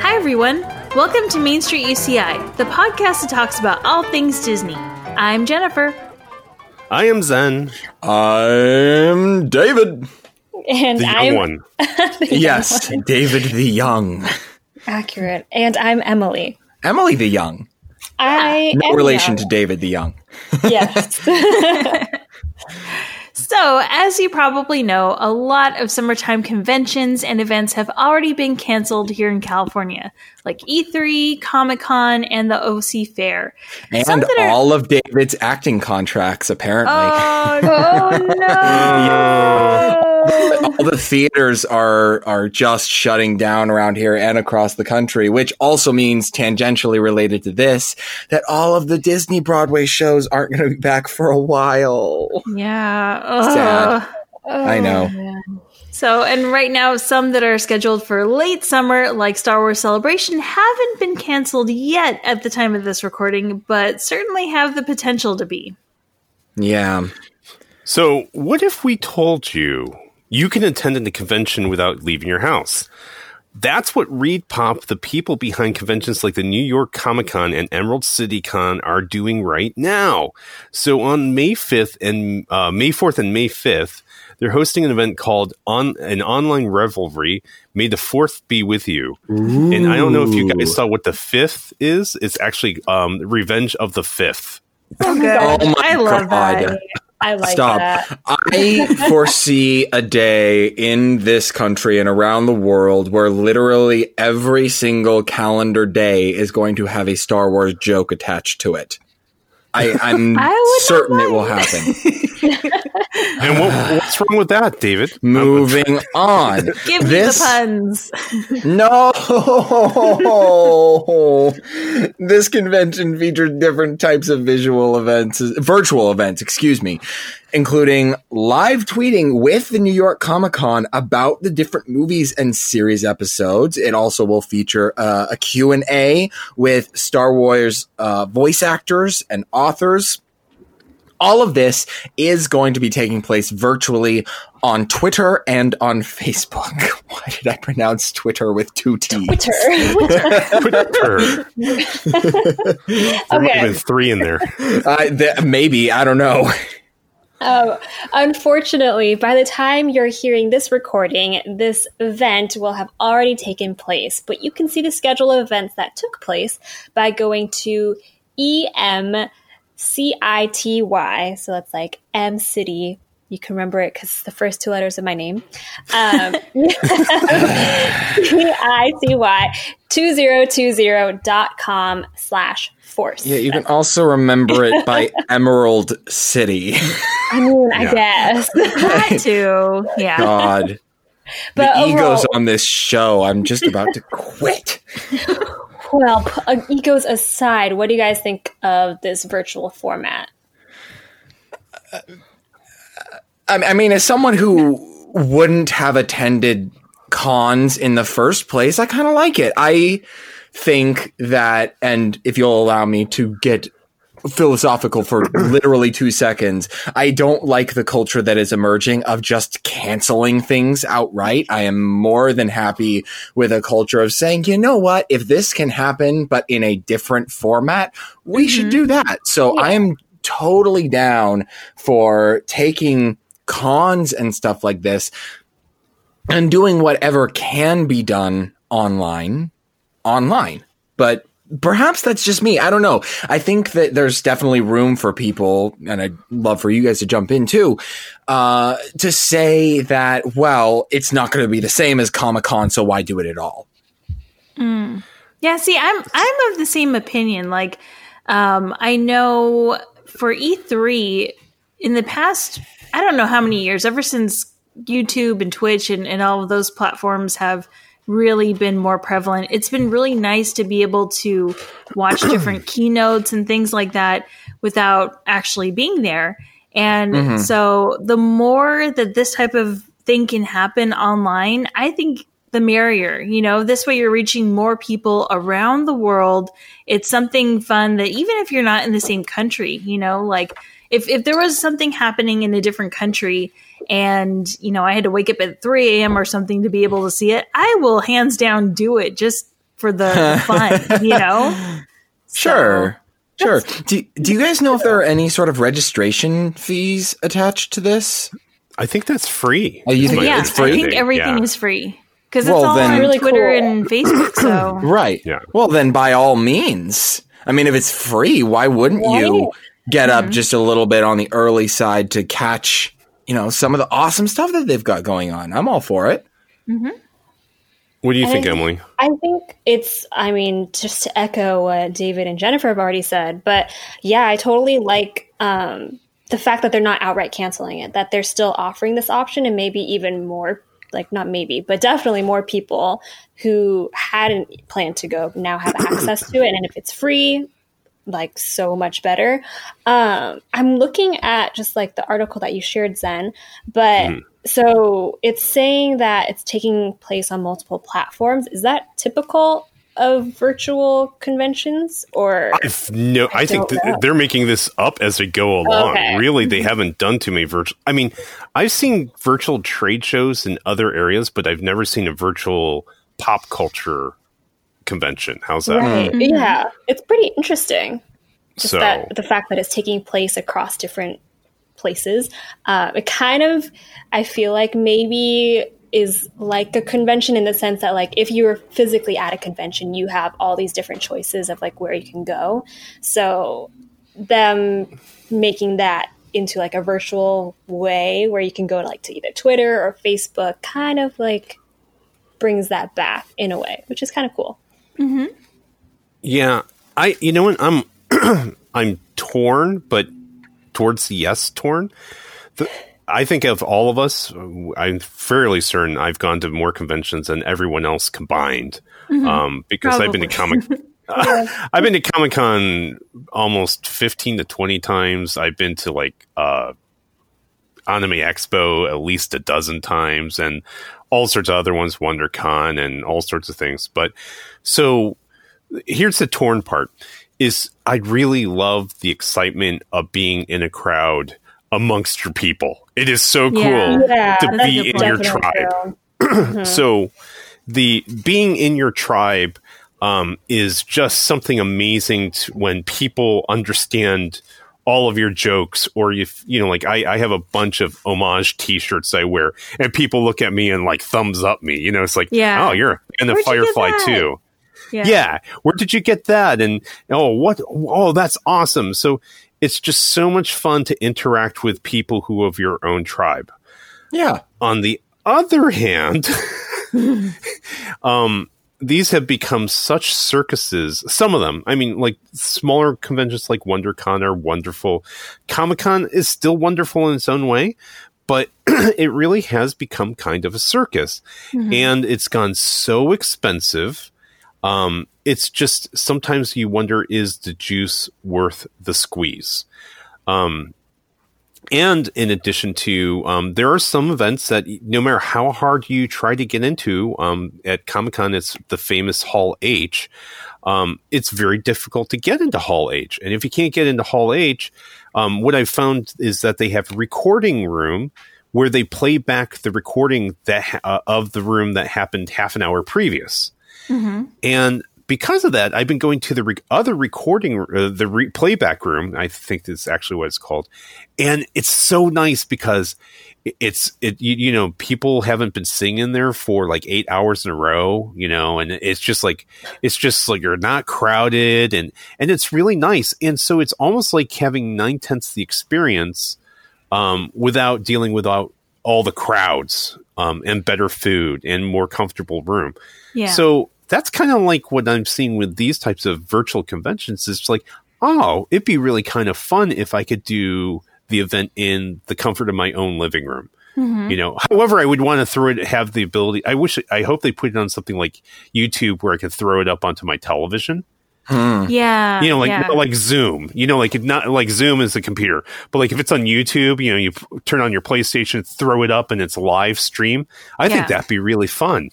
Hi, everyone. Welcome to Main Street UCI, the podcast that talks about all things Disney. I'm Jennifer. I am Zen, I'm David. And the young I'm one. Yes, David the Young. accurate. And I'm Emily. Emily the Young. I No am relation to. David the Young. Yes. So, as you probably know, a lot of summertime conventions and events have already been canceled here in California, like E3, Comic Con, and the OC Fair. And are- all of David's acting contracts, apparently. Oh, oh no. all the theaters are are just shutting down around here and across the country, which also means tangentially related to this that all of the Disney Broadway shows aren't going to be back for a while. yeah. Sad. Ugh. I oh, know. So, and right now, some that are scheduled for late summer, like Star Wars Celebration, haven't been canceled yet at the time of this recording, but certainly have the potential to be. Yeah. So, what if we told you you can attend a convention without leaving your house? That's what ReedPop, the people behind conventions like the New York Comic Con and Emerald City Con, are doing right now. So on May 5th and uh, May 4th and May 5th, they're hosting an event called on an online revelry. May the fourth be with you. And I don't know if you guys saw what the fifth is. It's actually um, Revenge of the Fifth. Oh, good. Oh my I love God. that. I like Stop. that. I foresee a day in this country and around the world where literally every single calendar day is going to have a Star Wars joke attached to it. I, I'm I certain it will happen. And what, what's wrong with that, David? Moving on. Give me This- the puns. No! this convention featured different types of visual events, virtual events, excuse me, including live tweeting with the New York Comic Con about the different movies and series episodes. It also will feature uh, a Q&A with Star Wars uh, voice actors and authors all of this is going to be taking place virtually on Twitter and on Facebook. Why did I pronounce Twitter with two T's? Twitter. Twitter. There might have been three in there. Uh, th- maybe I don't know. Um, unfortunately, by the time you're hearing this recording, this event will have already taken place. But you can see the schedule of events that took place by going to EMCITY. So that's like M City. You can remember it because it's the first two letters of my name. Um, C-I-T-Y 2020.com slash force. Yeah, you can also remember it by Emerald City. I mean, I guess. That too. Yeah. God, But the egos on this show. I'm just about to quit. Well, uh, egos aside, what do you guys think of this virtual format? I I mean, as someone who wouldn't have attended cons in the first place, I kind of like it. I think that, and if you'll allow me to get philosophical for literally two seconds, I don't like the culture that is emerging of just canceling things outright. I am more than happy with a culture of saying, you know what, if this can happen, but in a different format, we should mm-hmm. do that. So I am totally down for taking cons and stuff like this and doing whatever can be done online online. But perhaps that's just me. I don't know. I think that there's definitely room for people and i'd love for you guys to jump in too uh, to say that well it's not going to be the same as comic-con so why do it at all? Yeah, see, I'm I'm of the same opinion. Like, um, I know for E3 in the past, I don't know how many years, ever since YouTube and Twitch and, and all of those platforms have really been more prevalent, it's been really nice to be able to watch different keynotes and things like that without actually being there. And mm-hmm. so the more that this type of thing can happen online, I think the merrier. You know, this way you're reaching more people around the world. It's something fun that even if you're not in the same country, you know, like if if there was something happening in a different country and you know I had to wake up at 3 a.m. or something to be able to see it, I will hands down do it just for the, the fun, you know. Sure. So, sure. Do, do you guys know if there are any sort of registration fees attached to this? I think that's free. Oh, you think yeah, it's free? I think everything yeah. is free because Well, it's all then- on Really Twitter cool. and Facebook. So Right. Yeah. Well, then by all means. I mean, if it's free, why wouldn't you Right. Get Mm-hmm. up just a little bit on the early side to catch, you know, some of the awesome stuff that they've got going on? I'm all for it. What do you And think, I- Emily? I think it's, I mean, just to echo what David and Jennifer have already said, but yeah, I totally like um, the fact that they're not outright canceling it, that they're still offering this option, and maybe even more, like not maybe, but definitely more people who hadn't planned to go now have access to it. And if it's free, like so much better. Um, I'm looking at just like the article that you shared, Zen, but so it's saying that it's taking place on multiple platforms. Is that typical of virtual conventions or? I've no, I, think th- they're making this up as they go along. Okay. Really, they haven't done too many virtual. I mean, I've seen virtual trade shows in other areas, but I've never seen a virtual pop culture convention. How's that? Right. Yeah, it's pretty interesting. Just So, that the fact that it's taking place across different places. Uh, it kind of, I feel like maybe is like a convention in the sense that like if you were physically at a convention, you have all these different choices of like where you can go. So them making that into like a virtual way where you can go to like to either Twitter or Facebook kind of like brings that back in a way, which is kind of cool. Yeah, I. You know what? I'm I'm torn, but towards the yes torn. The, I think of all of us, I'm fairly certain I've gone to more conventions than everyone else combined, um, because I've been to Probably. comic. I've been to Comic Con almost fifteen to twenty times. I've been to like uh, Anime Expo at least a dozen times, and all sorts of other ones, WonderCon, and all sorts of things. But so here's the torn part: is I really love the excitement of being in a crowd amongst your people. It is so cool Yeah. Yeah, to be in your tribe. true. So the being in your tribe um, is just something amazing to, when people understand all of your jokes or if you know like I, I have a bunch of homage t-shirts i wear and people look at me and like thumbs up me you know it's like Yeah. oh you're in the Where'd firefly too yeah. yeah where did you get that and oh what oh that's awesome so it's just so much fun to interact with people who of your own tribe Yeah. on the other hand, um, these have become such circuses. Some of them, I mean, like smaller conventions like WonderCon are wonderful. Comic Con is still wonderful in its own way, but it really has become kind of a circus, and it's gone so expensive. Um, it's just sometimes you wonder is the juice worth the squeeze? Um, and in addition to, um, there are some events that no matter how hard you try to get into, um, at Comic Con, it's the famous Hall H. Um, it's very difficult to get into Hall H. And if you can't get into Hall H, um, what I've found is that they have a recording room where they play back the recording that uh, of the room that happened half an hour previous. And because of that, I've been going to the re- other recording, uh, the re- playback room. I think that's actually what it's called, and it's so nice because it's it you, you know people haven't been singing there for like eight hours in a row, you know, and it's just like it's just like you're not crowded and and it's really nice, and so it's almost like having nine tenths the experience um, without dealing without all the crowds um, and better food and more comfortable room. Yeah. So that's kind of like what I'm seeing with these types of virtual conventions. It's like, oh, it'd be really kind of fun if I could do the event in the comfort of my own living room. Mm-hmm. You know, however, I would want to throw it, have the ability. I wish, I hope they put it on something like YouTube where I could throw it up onto my television. Hmm. yeah. You know, like yeah. like Zoom. You know, like not like Zoom is a computer, but like if it's on YouTube, you know, you turn on your PlayStation, throw it up, and it's live stream. I think that'd be really fun.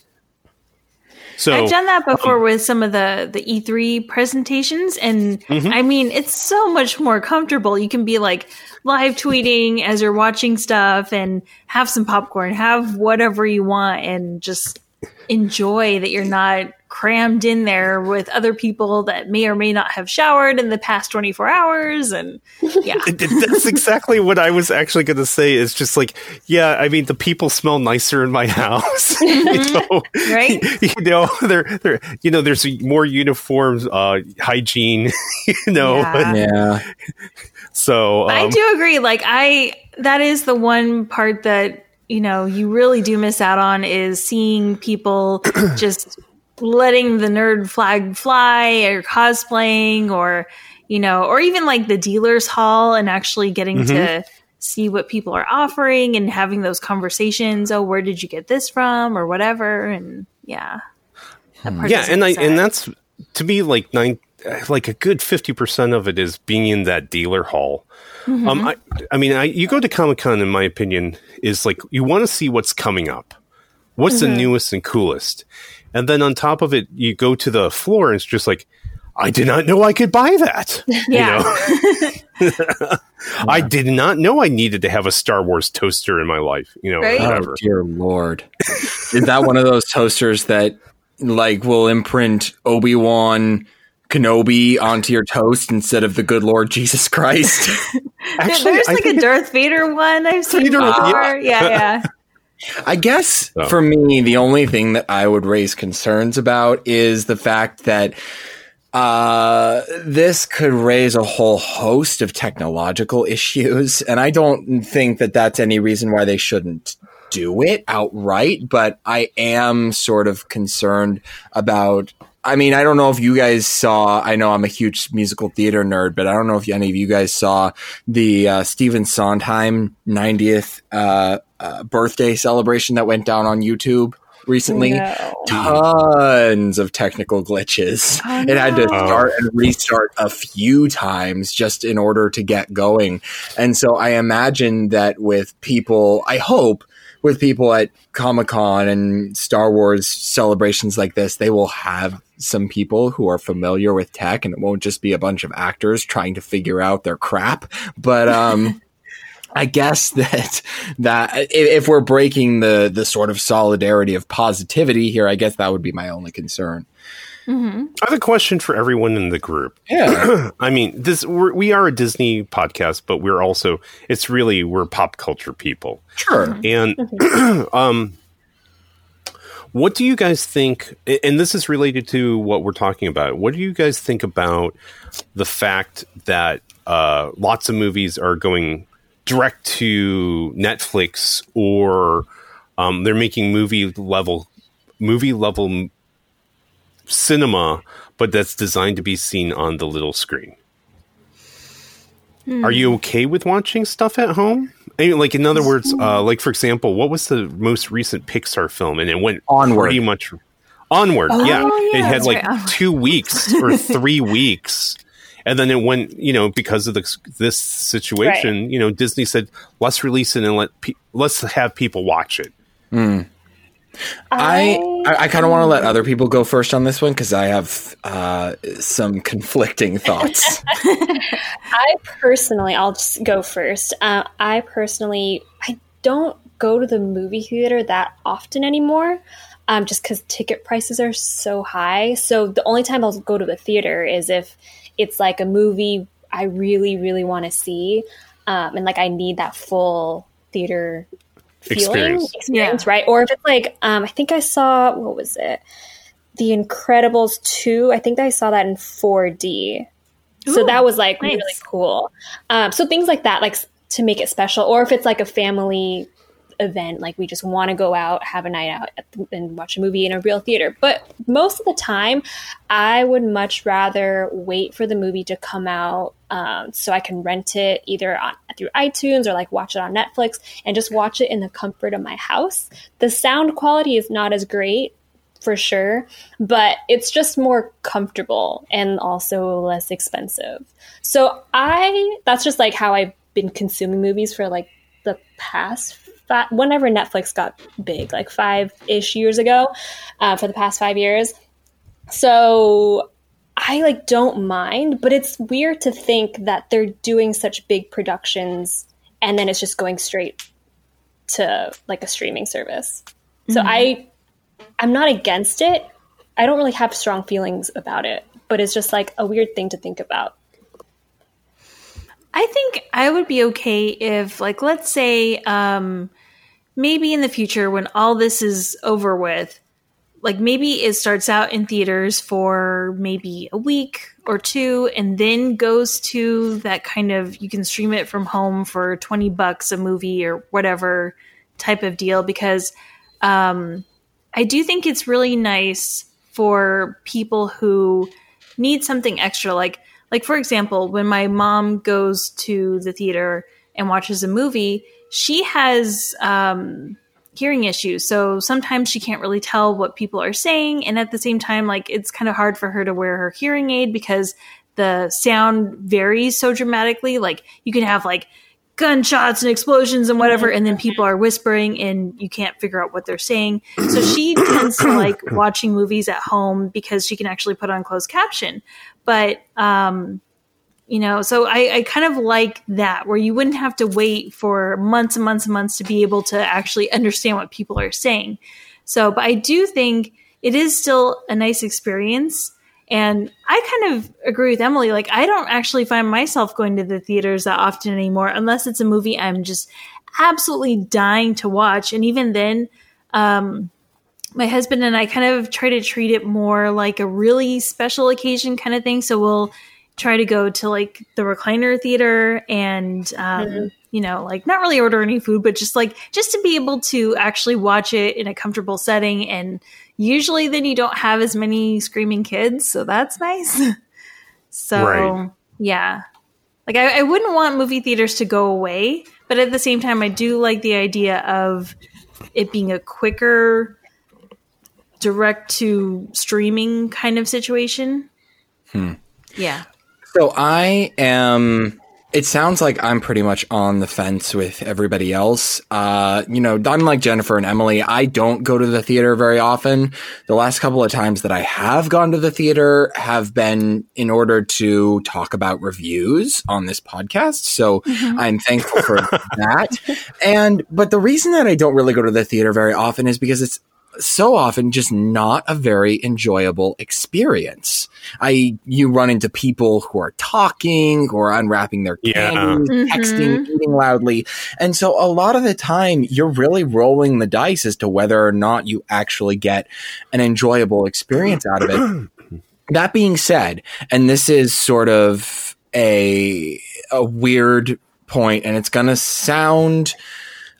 So I've done that um, before with some of the the E3 presentations, and mm-hmm. I mean, it's so much more comfortable. You can be like live tweeting as you're watching stuff, and have some popcorn, have whatever you want, and just enjoy that you're not crammed in there with other people that may or may not have showered in the past 24 hours and yeah that's exactly what I was actually going to say. Is just like, yeah, I mean, the people smell nicer in my house, you know, Right? You know, they're they're you know, there's more uniform uh, hygiene, you know. Yeah. Yeah. So I um, do agree. Like I, that is the one part that you know you really do miss out on is seeing people just letting the nerd flag fly or cosplaying or you know or even like the dealers hall and actually getting Mm-hmm. to see what people are offering and having those conversations oh where did you get this from? or whatever and yeah. Yeah, and I and that's to me like nine, like a good fifty percent of it is being in that dealer hall. Um, I, I mean, I, you go to Comic Con, in my opinion, is like you want to see what's coming up, what's the newest and coolest, and then on top of it, you go to the floor and it's just like, I did not know I could buy that. yeah I did not know I needed to have a Star Wars toaster in my life. You know, Right? whatever. Oh dear lord! Is that one of those toasters that like will imprint Obi Wan Kenobi onto your toast instead of the good Lord Jesus Christ? Actually, there's I like a think it- Darth Vader one I've seen Vader one, before. Yeah, yeah. I guess Oh. for me, the only thing that I would raise concerns about is the fact that uh, this could raise a whole host of technological issues. And I don't think that that's any reason why they shouldn't do it outright, but I am sort of concerned about. I mean, I don't know if you guys saw. I know I'm a huge musical theater nerd, but I don't know if any of you guys saw the uh, Stephen Sondheim 90th uh, uh, birthday celebration that went down on YouTube recently. No. Tons of technical glitches. Oh, It had to start and restart a few times just in order to get going. And so I imagine that with people, I hope with people at Comic Con and Star Wars celebrations like this, they will have some people who are familiar with tech and it won't just be a bunch of actors trying to figure out their crap. But, um, I guess that that if we're breaking the the sort of solidarity of positivity here, I guess that would be my only concern. I have a question for everyone in the group. Yeah, I mean, this we're, we are a Disney podcast, but we're also it's really we're pop culture people. sure. And um, what do you guys think? And this is related to what we're talking about. What do you guys think about the fact that uh, lots of movies are going direct to Netflix or um, they're making movie level movie level cinema, but that's designed to be seen on the little screen? Are you okay with watching stuff at home? I mean, like in other words, uh, like for example, what was the most recent Pixar film? And it went Onward. pretty much onward. Oh, yeah. yeah, it had like right, two weeks or three weeks, and then it went. You know, because of this this situation, you know, Disney said let's release it and let pe- let's have people watch it. I I, I kind of want to let other people go first on this one because I have uh, some conflicting thoughts. I personally, I'll just go first. Uh, I personally, I don't go to the movie theater that often anymore, um, just because ticket prices are so high. So the only time I'll go to the theater is if it's like a movie I really, really want to see, um, and like I need that full theater feeling Experience. experience, right? Or if it's like, um, I think I saw what was it, The Incredibles two. I think I saw that in 4D. So Ooh, that was like nice. really cool. Um, so things like that, like to make it special, or if it's like a family event, like we just want to go out, have a night out the, and watch a movie in a real theater. But most of the time, I would much rather wait for the movie to come out um, so I can rent it either on through iTunes or like watch it on Netflix and just watch it in the comfort of my house. The sound quality is not as great for sure, but it's just more comfortable and also less expensive. So I that's just like how I've been consuming movies for like the past fi- whenever Netflix got big, like five ish years ago, uh, for the past five years. So I like don't mind, but it's weird to think that they're doing such big productions and then it's just going straight to like a streaming service. So I I'm not against it. I don't really have strong feelings about it, but it's just like a weird thing to think about. I think I would be okay if, like, let's say, um, maybe in the future when all this is over with, like maybe it starts out in theaters for maybe a week or two and then goes to that kind of you can stream it from home for 20 bucks a movie or whatever type of deal because um, I do think it's really nice for people who need something extra. Like like for example when my mom goes to the theater and watches a movie she has um, hearing issues. So sometimes she can't really tell what people are saying. And at the same time like it's kind of hard for her to wear her hearing aid because the sound varies so dramatically. Like you can have like gunshots and explosions and whatever and then people are whispering and you can't figure out what they're saying. So she tends to like watching movies at home because she can actually put on closed caption. But um you know so I, I kind of like that where you wouldn't have to wait for months and months and months to be able to actually understand what people are saying so but i do think it is still a nice experience and I kind of agree with Emily. Like, I don't actually find myself going to the theaters that often anymore, unless it's a movie I'm just absolutely dying to watch. And even then, um, my husband and I kind of try to treat it more like a really special occasion kind of thing. So we'll try to go to like the recliner theater and, um, mm-hmm. you know, like not really order any food, but just like just to be able to actually watch it in a comfortable setting and usually then you don't have as many screaming kids, so that's nice. so right. yeah. Like I, I wouldn't want movie theaters to go away, but at the same time I do like the idea of it being a quicker direct to streaming kind of situation. Hmm. Yeah. So I am it sounds like I'm pretty much on the fence with everybody else. Uh, you know, unlike Jennifer and Emily, I don't go to the theater very often. The last couple of times that I have gone to the theater have been in order to talk about reviews on this podcast. So mm-hmm. I'm thankful for that. And, but the reason that I don't really go to the theater very often is because it's so often just not a very enjoyable experience. I you run into people who are talking or unwrapping their candy, yeah. texting, mm-hmm. eating loudly. And so a lot of the time you're really rolling the dice as to whether or not you actually get an enjoyable experience out of it. that being said, and this is sort of a a weird point and it's going to sound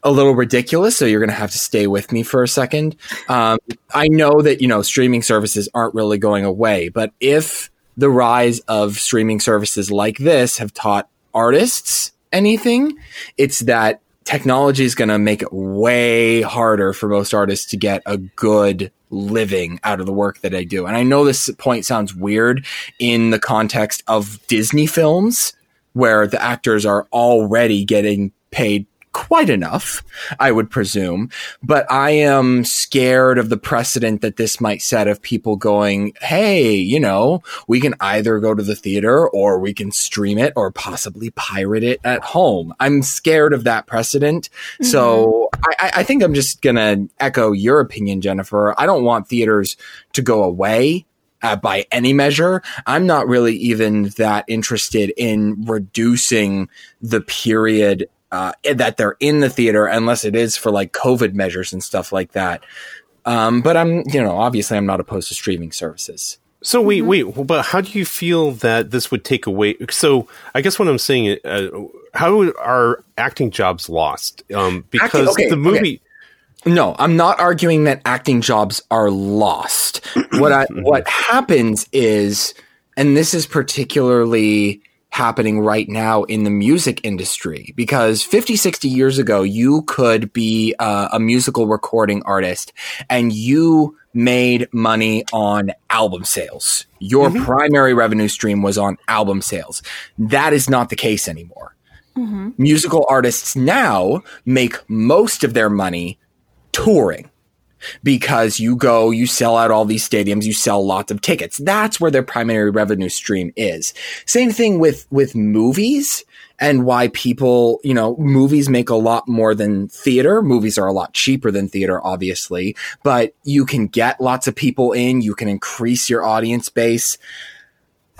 a little ridiculous, so you're going to have to stay with me for a second. Um, I know that you know streaming services aren't really going away, but if the rise of streaming services like this have taught artists anything, it's that technology is going to make it way harder for most artists to get a good living out of the work that they do. And I know this point sounds weird in the context of Disney films where the actors are already getting paid quite enough, I would presume. But I am scared of the precedent that this might set of people going, Hey, you know, we can either go to the theater or we can stream it or possibly pirate it at home. I'm scared of that precedent. Mm-hmm. So I, I think I'm just going to echo your opinion, Jennifer. I don't want theaters to go away. Uh, by any measure. I'm not really even that interested in reducing the period uh, that they're in the theater unless it is for like COVID measures and stuff like that. Um, but I'm, you know, obviously I'm not opposed to streaming services. So wait, mm-hmm. wait, but how do you feel that this would take away? So I guess what I'm saying, uh, how are acting jobs lost? Um, because acting, okay, the movie. Okay. No, I'm not arguing that acting jobs are lost. what I, what happens is, and this is particularly happening right now in the music industry because 50, 60 years ago, you could be uh, a musical recording artist and you made money on album sales. Your mm-hmm. primary revenue stream was on album sales. That is not the case anymore. Musical artists now make most of their money touring because you go, you sell out all these stadiums, you sell lots of tickets. That's where their primary revenue stream is. Same thing with, with movies and why people, you know, movies make a lot more than theater. Movies are a lot cheaper than theater, obviously, but you can get lots of people in, you can increase your audience base.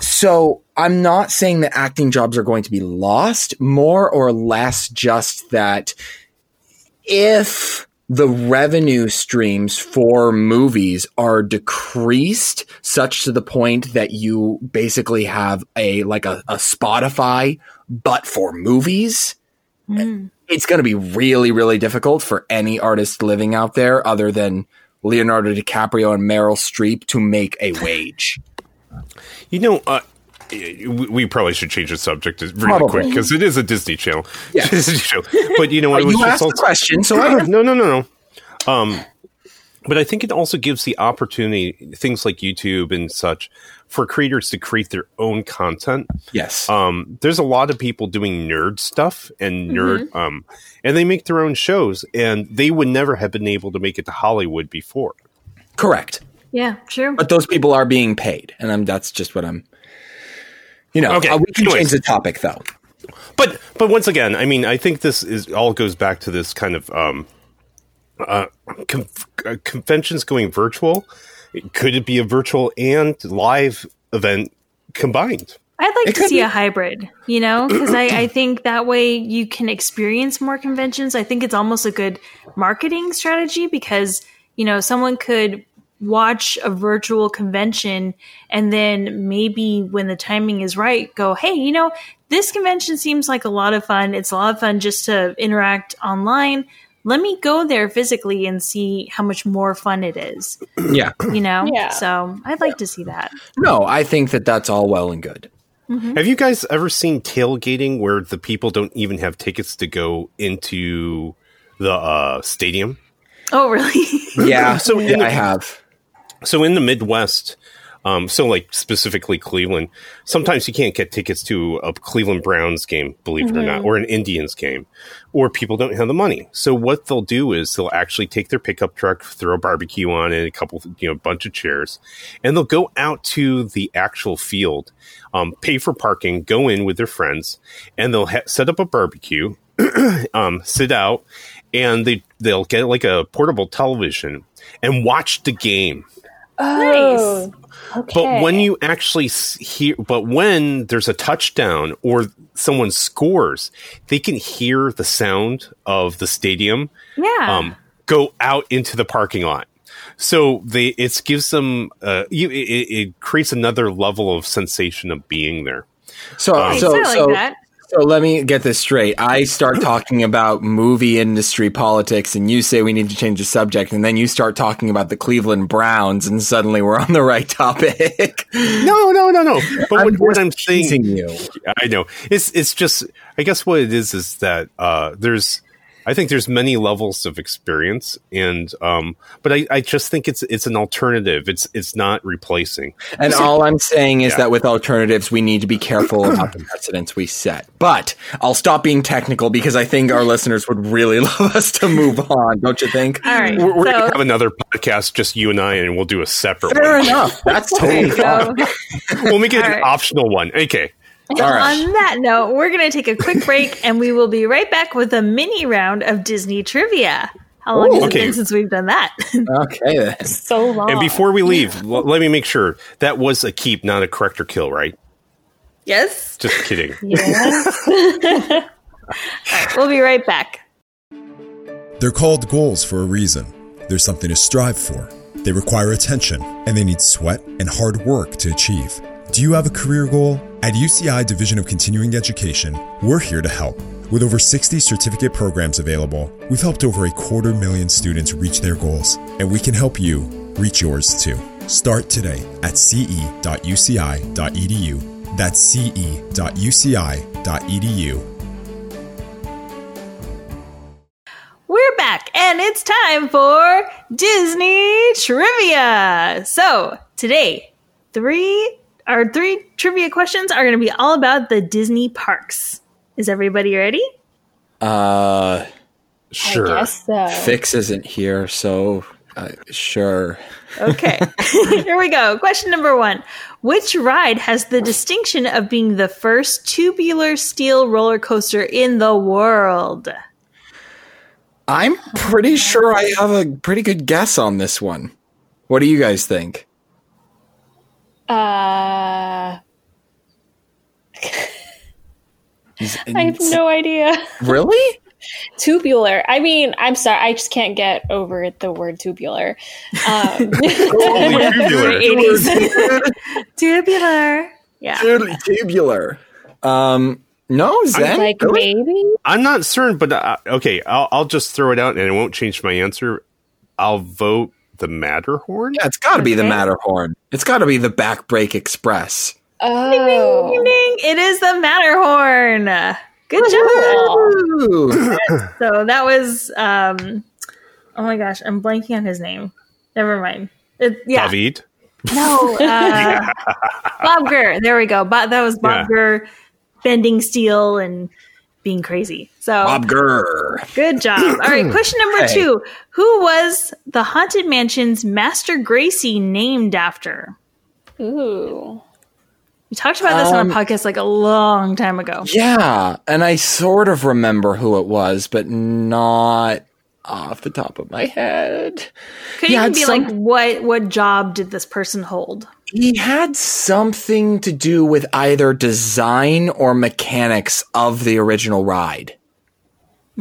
So I'm not saying that acting jobs are going to be lost, more or less just that if the revenue streams for movies are decreased such to the point that you basically have a like a, a Spotify but for movies, it's going to be really really difficult for any artist living out there other than Leonardo DiCaprio and Meryl Streep to make a wage. You know, uh, we we probably should change the subject really Probably. quick because it is a Disney channel. Yeah. Disney show. But you know, I was you just asked the question, so I no, no, no, no. Um, but I think it also gives the opportunity, things like YouTube and such, for creators to create their own content. yes. Um, there's a lot of people doing nerd stuff and nerd, um, and they make their own shows, and they would never have been able to make it to Hollywood before. Correct. Yeah, true. But those people are being paid, and I'm, that's just what I'm. You know, Okay, uh, we can anyways. change the topic though. but but once again, I mean, I think this is all goes back to this kind of um, uh, con- uh, conventions going virtual. Could it be a virtual and live event combined? I'd like It to see be- a hybrid, you know, because I, I think that way you can experience more conventions. I think it's almost a good marketing strategy because, you know, someone could watch a virtual convention and then maybe when the timing is right, go, hey, you know, this convention seems like a lot of fun. It's a lot of fun just to interact online. Let me go there physically and see how much more fun it is, Yeah. you know? Yeah. So I'd like to see that. No, I think that that's all well and good. Have you guys ever seen tailgating where the people don't even have tickets to go into the uh, stadium? Oh, really? Yeah. So so in the- I have. So in the Midwest, um, so like specifically Cleveland, sometimes you can't get tickets to a Cleveland Browns game, believe it or not, or an Indians game, or people don't have the money. So what they'll do is they'll actually take their pickup truck, throw a barbecue on it, a couple, you know, a bunch of chairs, and they'll go out to the actual field, um, pay for parking, go in with their friends, and they'll ha- set up a barbecue, um, sit out, and they they'll get like a portable television and watch the game. Oh, okay. But when you actually hear, but when there's a touchdown or someone scores, they can hear the sound of the stadium Yeah. um, go out into the parking lot. So they it gives them uh, you, it, it creates another level of sensation of being there. So Nice, so I like so let me get this straight. I start talking about movie industry politics, and you say we need to change the subject, and then you start talking about the Cleveland Browns, and suddenly we're on the right topic. No, no, no, no. But what, what I'm saying, you. I know it's it's just I guess what it is is that uh, there's I think there's many levels of experience and um, but I, I just think it's it's an alternative. It's it's not replacing. And all I'm saying is Yeah. that with alternatives, we need to be careful about the precedents we set. But I'll stop being technical because I think our listeners would really love us to move on, don't you think? All right. We're, we're so, gonna have another podcast, just you and I, and we'll do a separate Fair one. enough. That's totally fine. so We'll make it All an right. optional one. Okay. All right. on that note, we're going to take a quick break and we will be right back with a mini round of Disney trivia. How long Ooh, has okay. it been since we've done that? Okay then. so long. And before we leave, l- let me make sure that was a keep, not a correct or kill, right? yes. Just kidding. Yes. We'll be right back. They're called goals for a reason. There's something to strive for. They require attention, and they need sweat and hard work to achieve. Do you have a career goal? At UCI Division of Continuing Education, we're here to help. With over 60 certificate programs available, we've helped over a quarter million students reach their goals, and we can help you reach yours too. Start today at ce.uci.edu. That's ce.uci.edu. We're back and it's time for Disney trivia. So, today, three our three trivia questions are going to be all about the Disney parks. Is everybody ready? Uh, Sure. I guess so. Fix isn't here, so uh, sure. Okay. Here we go. Question number one. Which ride has the distinction of being the first tubular steel roller coaster in the world? I'm pretty sure I have a pretty good guess on this one. What do you guys think? Uh, I have no idea. Really? Tubular. I mean, I'm sorry. I just can't get over the word tubular. Um, Holy tubular. 80s. tubular. Yeah. Tubular. Um, no, Zen. like Really? maybe. I'm not certain, but uh, okay, I'll, I'll just throw it out and it won't change my answer. I'll vote the Matterhorn. Yeah, it's got to be the Matterhorn. It's got to be the Backbreak Express. Oh, Ding, ding. It is the Matterhorn. Good job. So that was, um, oh my gosh, I'm blanking on his name. Never mind. It, yeah. David. No, uh, Bob Gurr. There we go. But that was Bob Yeah. Gurr bending steel and being crazy. So Bob Gurr. good job. All right, question number Hey. two: Who was the haunted mansion's Master Gracey named after? Ooh. We talked about this on a Um, podcast like a long time ago. Yeah, and I sort of remember who it was, but not off the top of my head. Could yeah, even be it's like, what what job did this person hold? He had something to do with either design or mechanics of the original ride.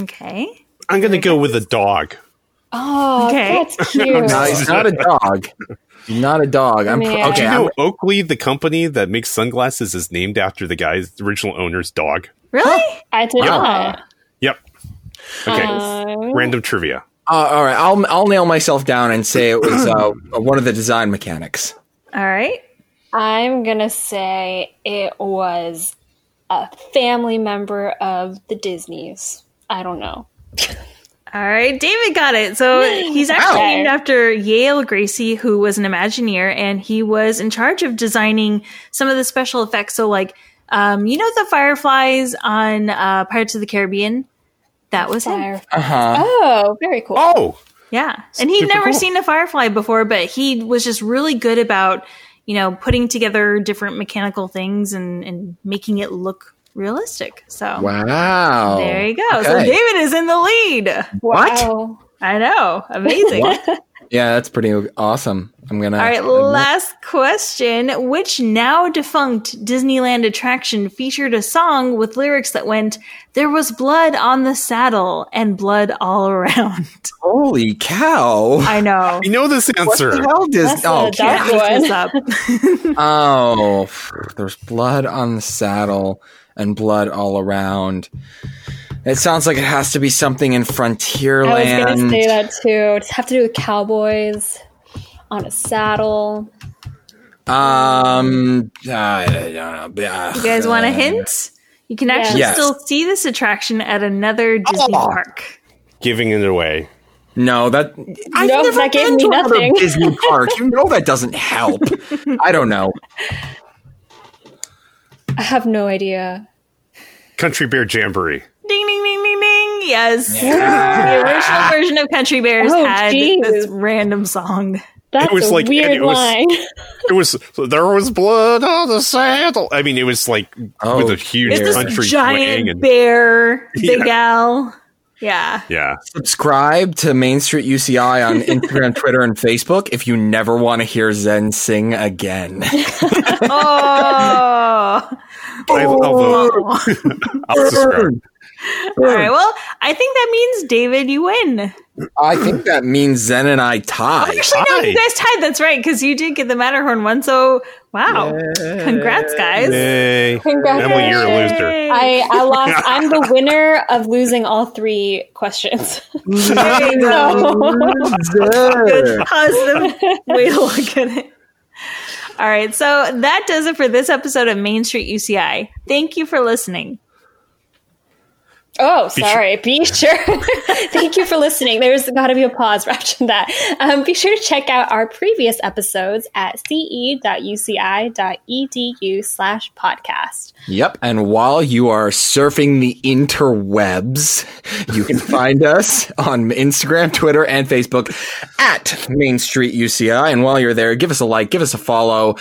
Okay. I'm going to go with a dog. Oh, Okay. that's cute. No, he's not a dog. He's not a dog. I'm pro- Man. okay. Do you I'm- know Oakley, the company that makes sunglasses, is named after the guy's the original owner's dog? Really? I did not. Yep. Okay. Um, Random trivia. uh, all right, I'll I'll nail myself down and say it was uh, one of the design mechanics. All right. I'm gonna say it was a family member of the Disneys. I don't know. All right, David got it. So he's actually Wow. named after Yale Gracey, who was an Imagineer, and he was in charge of designing some of the special effects. So, like, um, you know, the fireflies on uh, Pirates of the Caribbean. That was him. Uh huh. Oh, very cool. Oh, Yeah, and he'd Super never cool. seen a firefly before, but he was just really good about you know putting together different mechanical things and and making it look realistic. So Wow. there you go. So David is in the lead. Wow. I know, amazing. Yeah, that's pretty awesome. I'm gonna. All right, last question. Which now defunct Disneyland attraction featured a song with lyrics that went, There was blood on the saddle and blood all around? Holy cow! I know. I know this answer. What the answer. hell does? That's Oh, a dark can't- one. This up. oh, there's blood on the saddle and blood all around. It sounds like it has to be something in Frontierland. I was gonna say that too. Just have to do with cowboys on a saddle. Um, I don't know. Uh, You guys want a hint? You can actually Yes. still see this attraction at another Disney Oh. park. Giving it away. No, that I've No, never that gave been me to another nothing. Disney park. You know that doesn't help. I don't know. I have no idea. Country Bear Jamboree. Ding, ding, ding, ding, ding. Yes. The original version of Country Bears Oh, had geez. this random song. That's was a like- weird it was- line. It was there was blood on the saddle. I mean, it was like Oh, with a huge It's country swing giant and bear, Big Yeah. Al. Yeah. yeah. Subscribe to Main Street UCI on Instagram, Twitter, and Facebook if you never want to hear Zen sing again. Oh. I, will oh. I'll subscribe. All right. Hmm. Well, I think that means David, you win. I think that means Zen and I tie. Actually, no, you guys tied. That's right, because you did get the Matterhorn one. So, wow, congrats, guys! Yay. Congratulations. Emily, you're a loser. I, I lost. I'm the winner of losing all three questions. There you go. Good positive way to look at it. All right, so that does it for this episode of Main Street UCI. Thank you for listening. Oh, sorry. Be sure. Thank you for listening. There's got to be a pause after that. Um, be sure to check out our previous episodes at ce.uci.edu slash podcast. Yep. And while you are surfing the interwebs, you can find us on Instagram, Twitter, and Facebook at Main Street UCI. And while you're there, give us a like, give us a follow.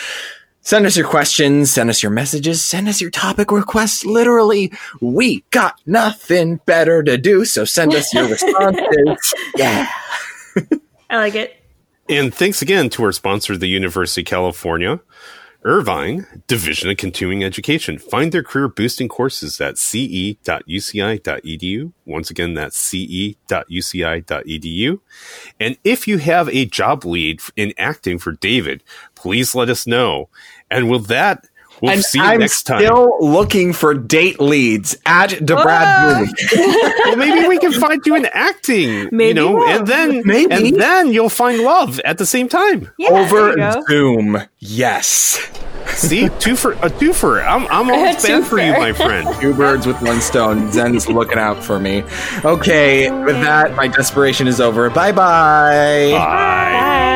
Send us your questions, send us your messages, send us your topic requests. Literally, we got nothing better to do, so send us your responses. Yeah. I like it. And thanks again to our sponsor, the University of California, Irvine Division of Continuing Education. Find their career boosting courses at ce.uci.edu. Once again, that's ce.uci.edu. And if you have a job lead in acting for David, please let us know. And with that, we'll and see you next time. I'm next time. still looking for date leads at DeBrad Boone. well, maybe we can find you in acting. Maybe you know, we'll. and then Maybe. and then you'll find love at the same time. Yeah, Over you. Zoom. Yes. See, two for a twofer. I'm I'm always A for you, my friend. Two birds with one stone. Zen's looking out for me. Okay, with that, my desperation is over. Bye-bye. Bye.